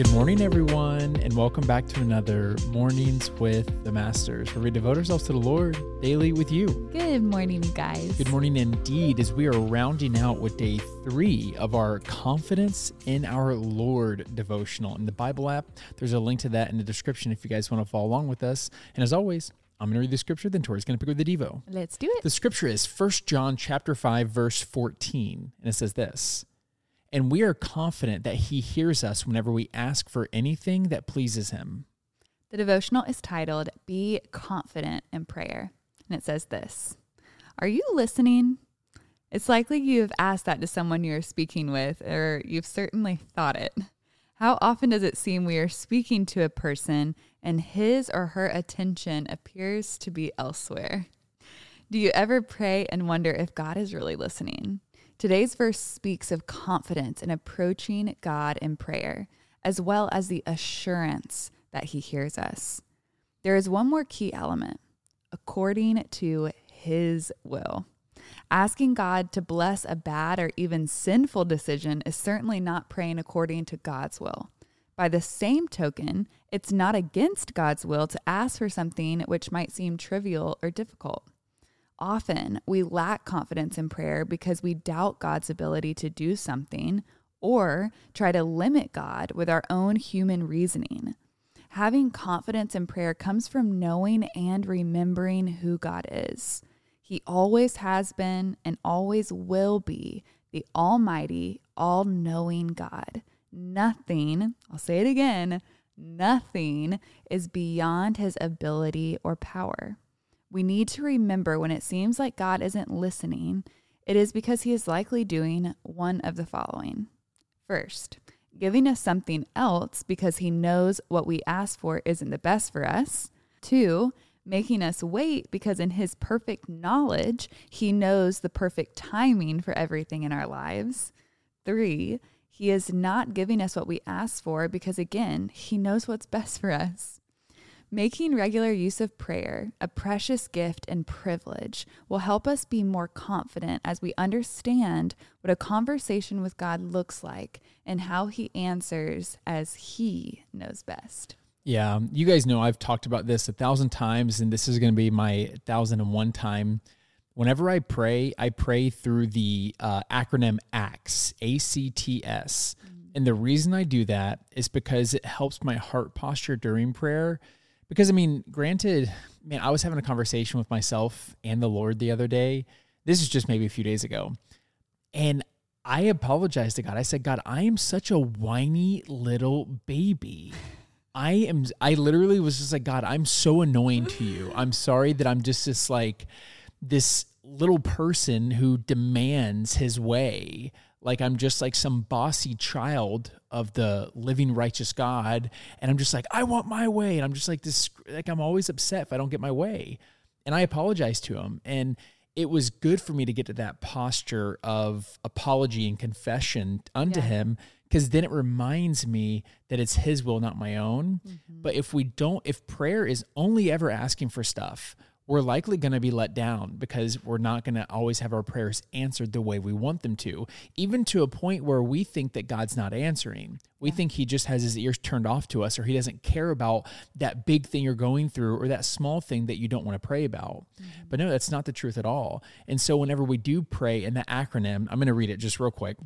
Good morning, everyone, and welcome back to another Mornings with the Masters, where we devote ourselves to the Lord daily with you. Good morning, guys. Good morning, indeed, as we are rounding out with day three of our Confidence in Our Lord devotional. In the Bible app, there's a link to that in the description if you guys want to follow along with us. And as always, I'm going to read the scripture, then Tori's going to pick up the Devo. Let's do it. The scripture is 1 John chapter 5, verse 14, and it says this. And we are confident that he hears us whenever we ask for anything that pleases him. The devotional is titled Be Confident in Prayer. And it says this Are you listening? It's likely you have asked that to someone you're speaking with, or you've certainly thought it. How often does it seem we are speaking to a person and his or her attention appears to be elsewhere? Do you ever pray and wonder if God is really listening? Today's verse speaks of confidence in approaching God in prayer, as well as the assurance that He hears us. There is one more key element according to His will. Asking God to bless a bad or even sinful decision is certainly not praying according to God's will. By the same token, it's not against God's will to ask for something which might seem trivial or difficult. Often we lack confidence in prayer because we doubt God's ability to do something or try to limit God with our own human reasoning. Having confidence in prayer comes from knowing and remembering who God is. He always has been and always will be the Almighty, all knowing God. Nothing, I'll say it again, nothing is beyond his ability or power. We need to remember when it seems like God isn't listening, it is because he is likely doing one of the following. First, giving us something else because he knows what we ask for isn't the best for us. Two, making us wait because in his perfect knowledge, he knows the perfect timing for everything in our lives. Three, he is not giving us what we ask for because, again, he knows what's best for us. Making regular use of prayer, a precious gift and privilege, will help us be more confident as we understand what a conversation with God looks like and how He answers as He knows best. Yeah, you guys know I've talked about this a thousand times, and this is going to be my thousand and one time. Whenever I pray, I pray through the uh, acronym ACTS, A C T S. Mm-hmm. And the reason I do that is because it helps my heart posture during prayer because I mean, granted, man, I was having a conversation with myself and the Lord the other day. This is just maybe a few days ago. And I apologized to God. I said, God, I am such a whiny little baby. I am, I literally was just like, God, I'm so annoying to you. I'm sorry that I'm just this like, this little person who demands his way like I'm just like some bossy child of the living righteous God and I'm just like I want my way and I'm just like this like I'm always upset if I don't get my way and I apologize to him and it was good for me to get to that posture of apology and confession unto yeah. him because then it reminds me that it's his will not my own mm-hmm. but if we don't if prayer is only ever asking for stuff we're likely going to be let down because we're not going to always have our prayers answered the way we want them to, even to a point where we think that God's not answering. We yeah. think he just has his ears turned off to us or he doesn't care about that big thing you're going through or that small thing that you don't want to pray about. Mm-hmm. But no, that's not the truth at all. And so whenever we do pray in the acronym, I'm going to read it just real quick.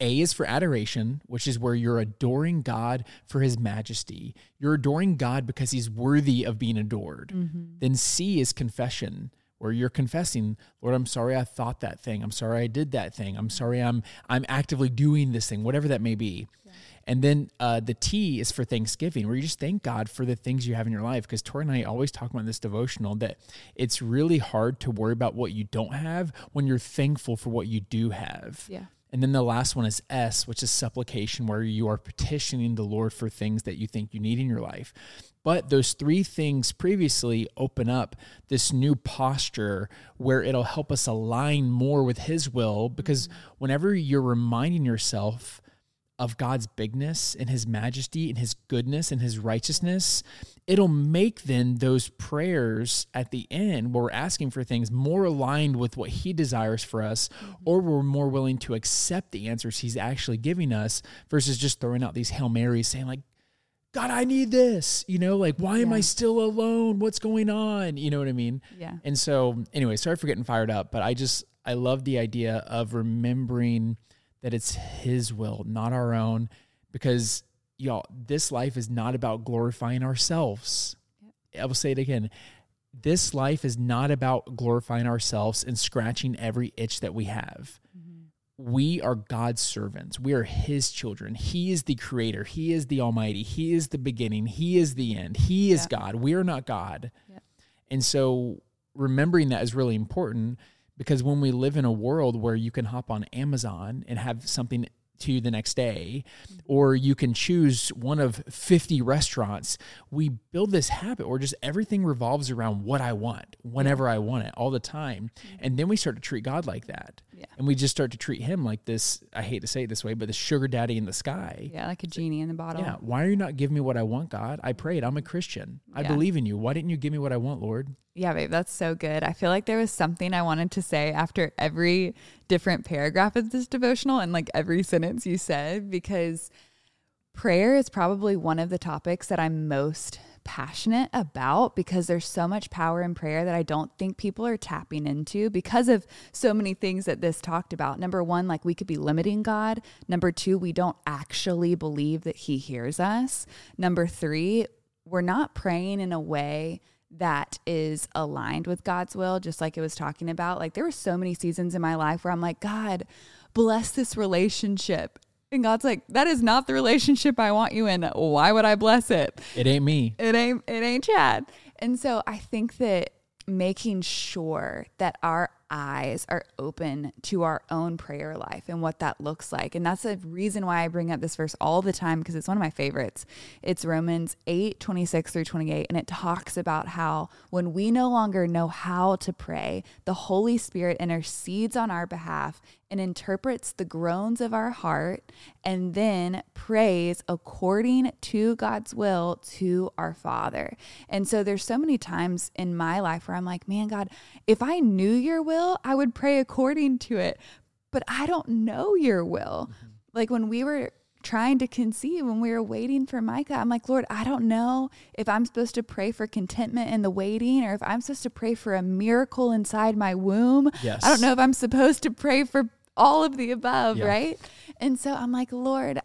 A is for adoration, which is where you're adoring God for his majesty. You're adoring God because he's worthy of being adored. Mm-hmm. Then C is confession, where you're confessing, Lord, I'm sorry I thought that thing. I'm sorry I did that thing. I'm sorry I'm I'm actively doing this thing, whatever that may be. Yeah. And then uh, the T is for Thanksgiving, where you just thank God for the things you have in your life. Because Tori and I always talk about this devotional that it's really hard to worry about what you don't have when you're thankful for what you do have. Yeah. And then the last one is S, which is supplication, where you are petitioning the Lord for things that you think you need in your life. But those three things previously open up this new posture where it'll help us align more with His will. Because mm-hmm. whenever you're reminding yourself of God's bigness and his majesty and his goodness and his righteousness, it'll make then those prayers at the end where we're asking for things more aligned with what he desires for us, mm-hmm. or we're more willing to accept the answers he's actually giving us versus just throwing out these Hail Marys saying, like, God, I need this. You know, like, why am I still alone? What's going on? You know what I mean? Yeah. And so, anyway, sorry for getting fired up, but I just, I love the idea of remembering that it's His will, not our own, because, y'all, this life is not about glorifying ourselves. I will say it again. This life is not about glorifying ourselves and scratching every itch that we have mm-hmm. we are God's servants. We are His children. He is the creator. He is the Almighty. He is the beginning. He is the end. He is Yeah. God. We are not God. Yeah. And so remembering that is really important because when we live in a world where you can hop on Amazon and have something to you the next day, or you can choose one of 50 restaurants, we build this habit where just everything revolves around what I want, whenever I want it, all the time. Mm-hmm. And then we start to treat God like that. Yeah. And we just start to treat him like this, I hate to say it this way, but the sugar daddy in the sky. Yeah, like a genie in the bottle. Yeah. Why are you not giving me what I want, God? I prayed. I'm a Christian. I Yeah. believe in you. Why didn't you give me what I want, Lord? Yeah, babe, that's so good. I feel like there was something I wanted to say after every different paragraph of this devotional and like every sentence you said, because prayer is probably one of the topics that I'm most passionate about because there's so much power in prayer that I don't think people are tapping into because of so many things that this talked about. Number one, like we could be limiting God. Number two, we don't actually believe that He hears us. Number three, we're not praying in a way that is aligned with God's will, just like it was talking about. Like there were so many seasons in my life where I'm like, God, bless this relationship. And God's like, that is not the relationship I want you in. Why would I bless it? It ain't me. It ain't it ain't Chad. And so I think that making sure that our eyes are open to our own prayer life and what that looks like. And that's the reason why I bring up this verse all the time because it's one of my favorites. It's Romans 8, 26 through 28. And it talks about how when we no longer know how to pray, the Holy Spirit intercedes on our behalf and interprets the groans of our heart and then prays according to God's will to our Father. And so there's so many times in my life where I'm like, man, God, if I knew your will, I would pray according to it. But I don't know your will. Mm-hmm. Like when we were trying to conceive when we were waiting for Micah. I'm like, Lord, I don't know if I'm supposed to pray for contentment in the waiting or if I'm supposed to pray for a miracle inside my womb. Yes. I don't know if I'm supposed to pray for all of the above, Yeah. right? And so I'm like, Lord,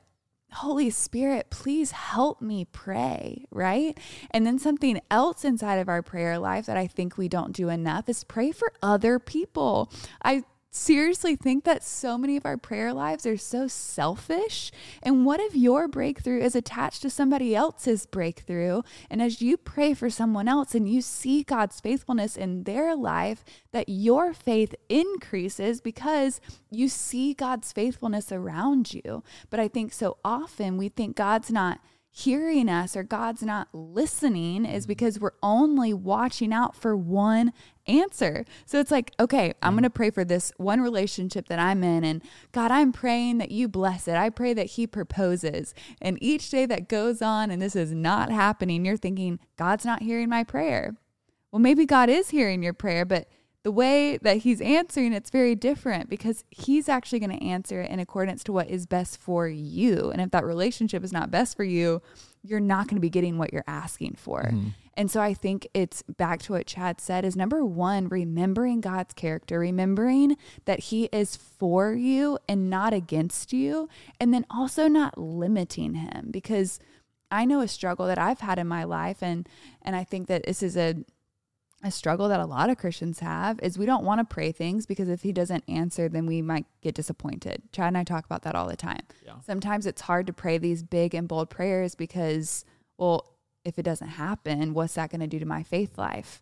Holy Spirit, please help me pray, right? And then something else inside of our prayer life that I think we don't do enough is pray for other people. I seriously think that so many of our prayer lives are so selfish. And what if your breakthrough is attached to somebody else's breakthrough? And as you pray for someone else and you see God's faithfulness in their life, that your faith increases because you see God's faithfulness around you. But I think so often we think God's not hearing us or God's not listening is mm-hmm. because we're only watching out for one answer. So it's like, okay, I'm mm-hmm. going to pray for this one relationship that I'm in and God, I'm praying that you bless it. I pray that he proposes. And each day that goes on and this is not happening, you're thinking God's not hearing my prayer. Well, maybe God is hearing your prayer, but the way that he's answering it's very different because he's actually going to answer it in accordance to what is best for you. And if that relationship is not best for you, you're not going to be getting what you're asking for. Mm-hmm. And so I think it's back to what Chad said is number 1 remembering God's character, remembering that he is for you and not against you, and then also not limiting him because I know a struggle that I've had in my life and and I think that this is a a struggle that a lot of Christians have is we don't want to pray things because if he doesn't answer, then we might get disappointed. Chad and I talk about that all the time. Yeah. Sometimes it's hard to pray these big and bold prayers because, well, if it doesn't happen, what's that going to do to my faith life?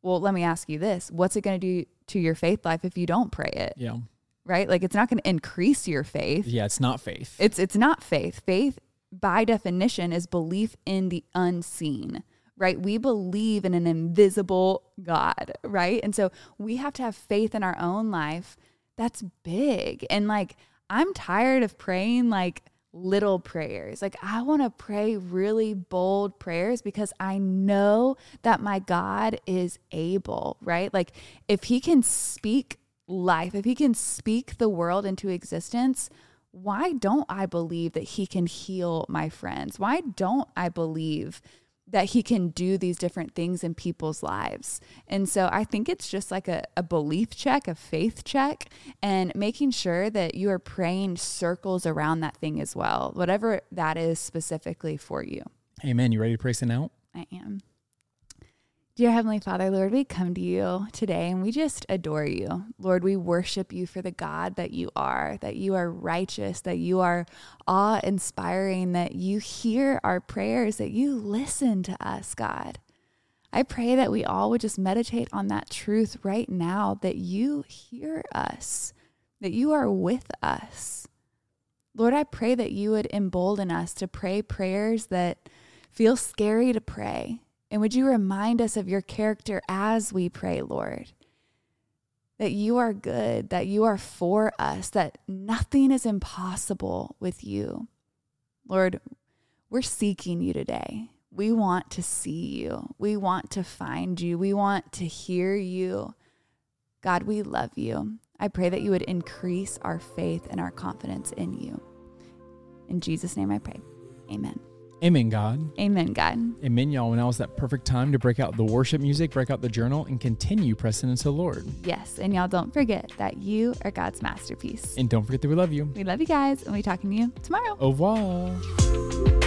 Well, let me ask you this what's it going to do to your faith life if you don't pray it? Yeah. Right? Like it's not going to increase your faith. Yeah. It's not faith. It's it's not faith. Faith by definition is belief in the unseen, right? We believe in an invisible God, right? And so we have to have faith in our own life. That's big. And like I'm tired of praying like little prayers. Like, I want to pray really bold prayers because I know that my God is able, right? Like, if He can speak life, if He can speak the world into existence, why don't I believe that He can heal my friends? Why don't I believe that he can do these different things in people's lives. And so I think it's just like a, a belief check, a faith check, and making sure that you are praying circles around that thing as well, whatever that is specifically for you. Amen. You ready to pray sin out? I am. Dear Heavenly Father, Lord, we come to you today and we just adore you. Lord, we worship you for the God that you are, that you are righteous, that you are awe inspiring, that you hear our prayers, that you listen to us, God. I pray that we all would just meditate on that truth right now that you hear us, that you are with us. Lord, I pray that you would embolden us to pray prayers that feel scary to pray and would you remind us of your character as we pray, Lord? That you are good, that you are for us, that nothing is impossible with you. Lord, we're seeking you today. We want to see you. We want to find you. We want to hear you. God, we love you. I pray that you would increase our faith and our confidence in you. In Jesus' name I pray. Amen. Amen, God. Amen, God. Amen, y'all. When now is that perfect time to break out the worship music, break out the journal, and continue pressing into the Lord. Yes. And y'all don't forget that you are God's masterpiece. And don't forget that we love you. We love you guys, and we talking to you tomorrow. Au revoir.